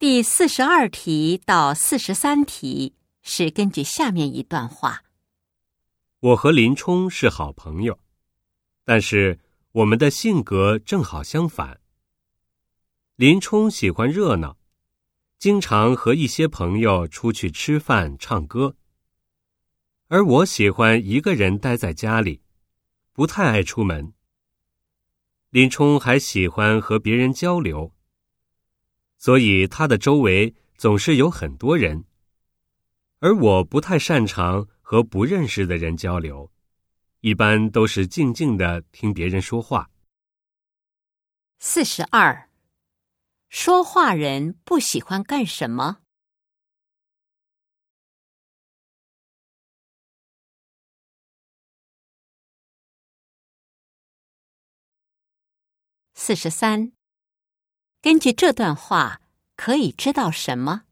第四十二题到四十三题是根据下面一段话：我和林冲是好朋友，但是我们的性格正好相反。林冲喜欢热闹，经常和一些朋友出去吃饭、唱歌，而我喜欢一个人待在家里，不太爱出门。林冲还喜欢和别人交流。所以他的周围总是有很多人，而我不太擅长和不认识的人交流，一般都是静静的听别人说话。四十二，说话人不喜欢干什么？四十三。根据这段话，可以知道什么？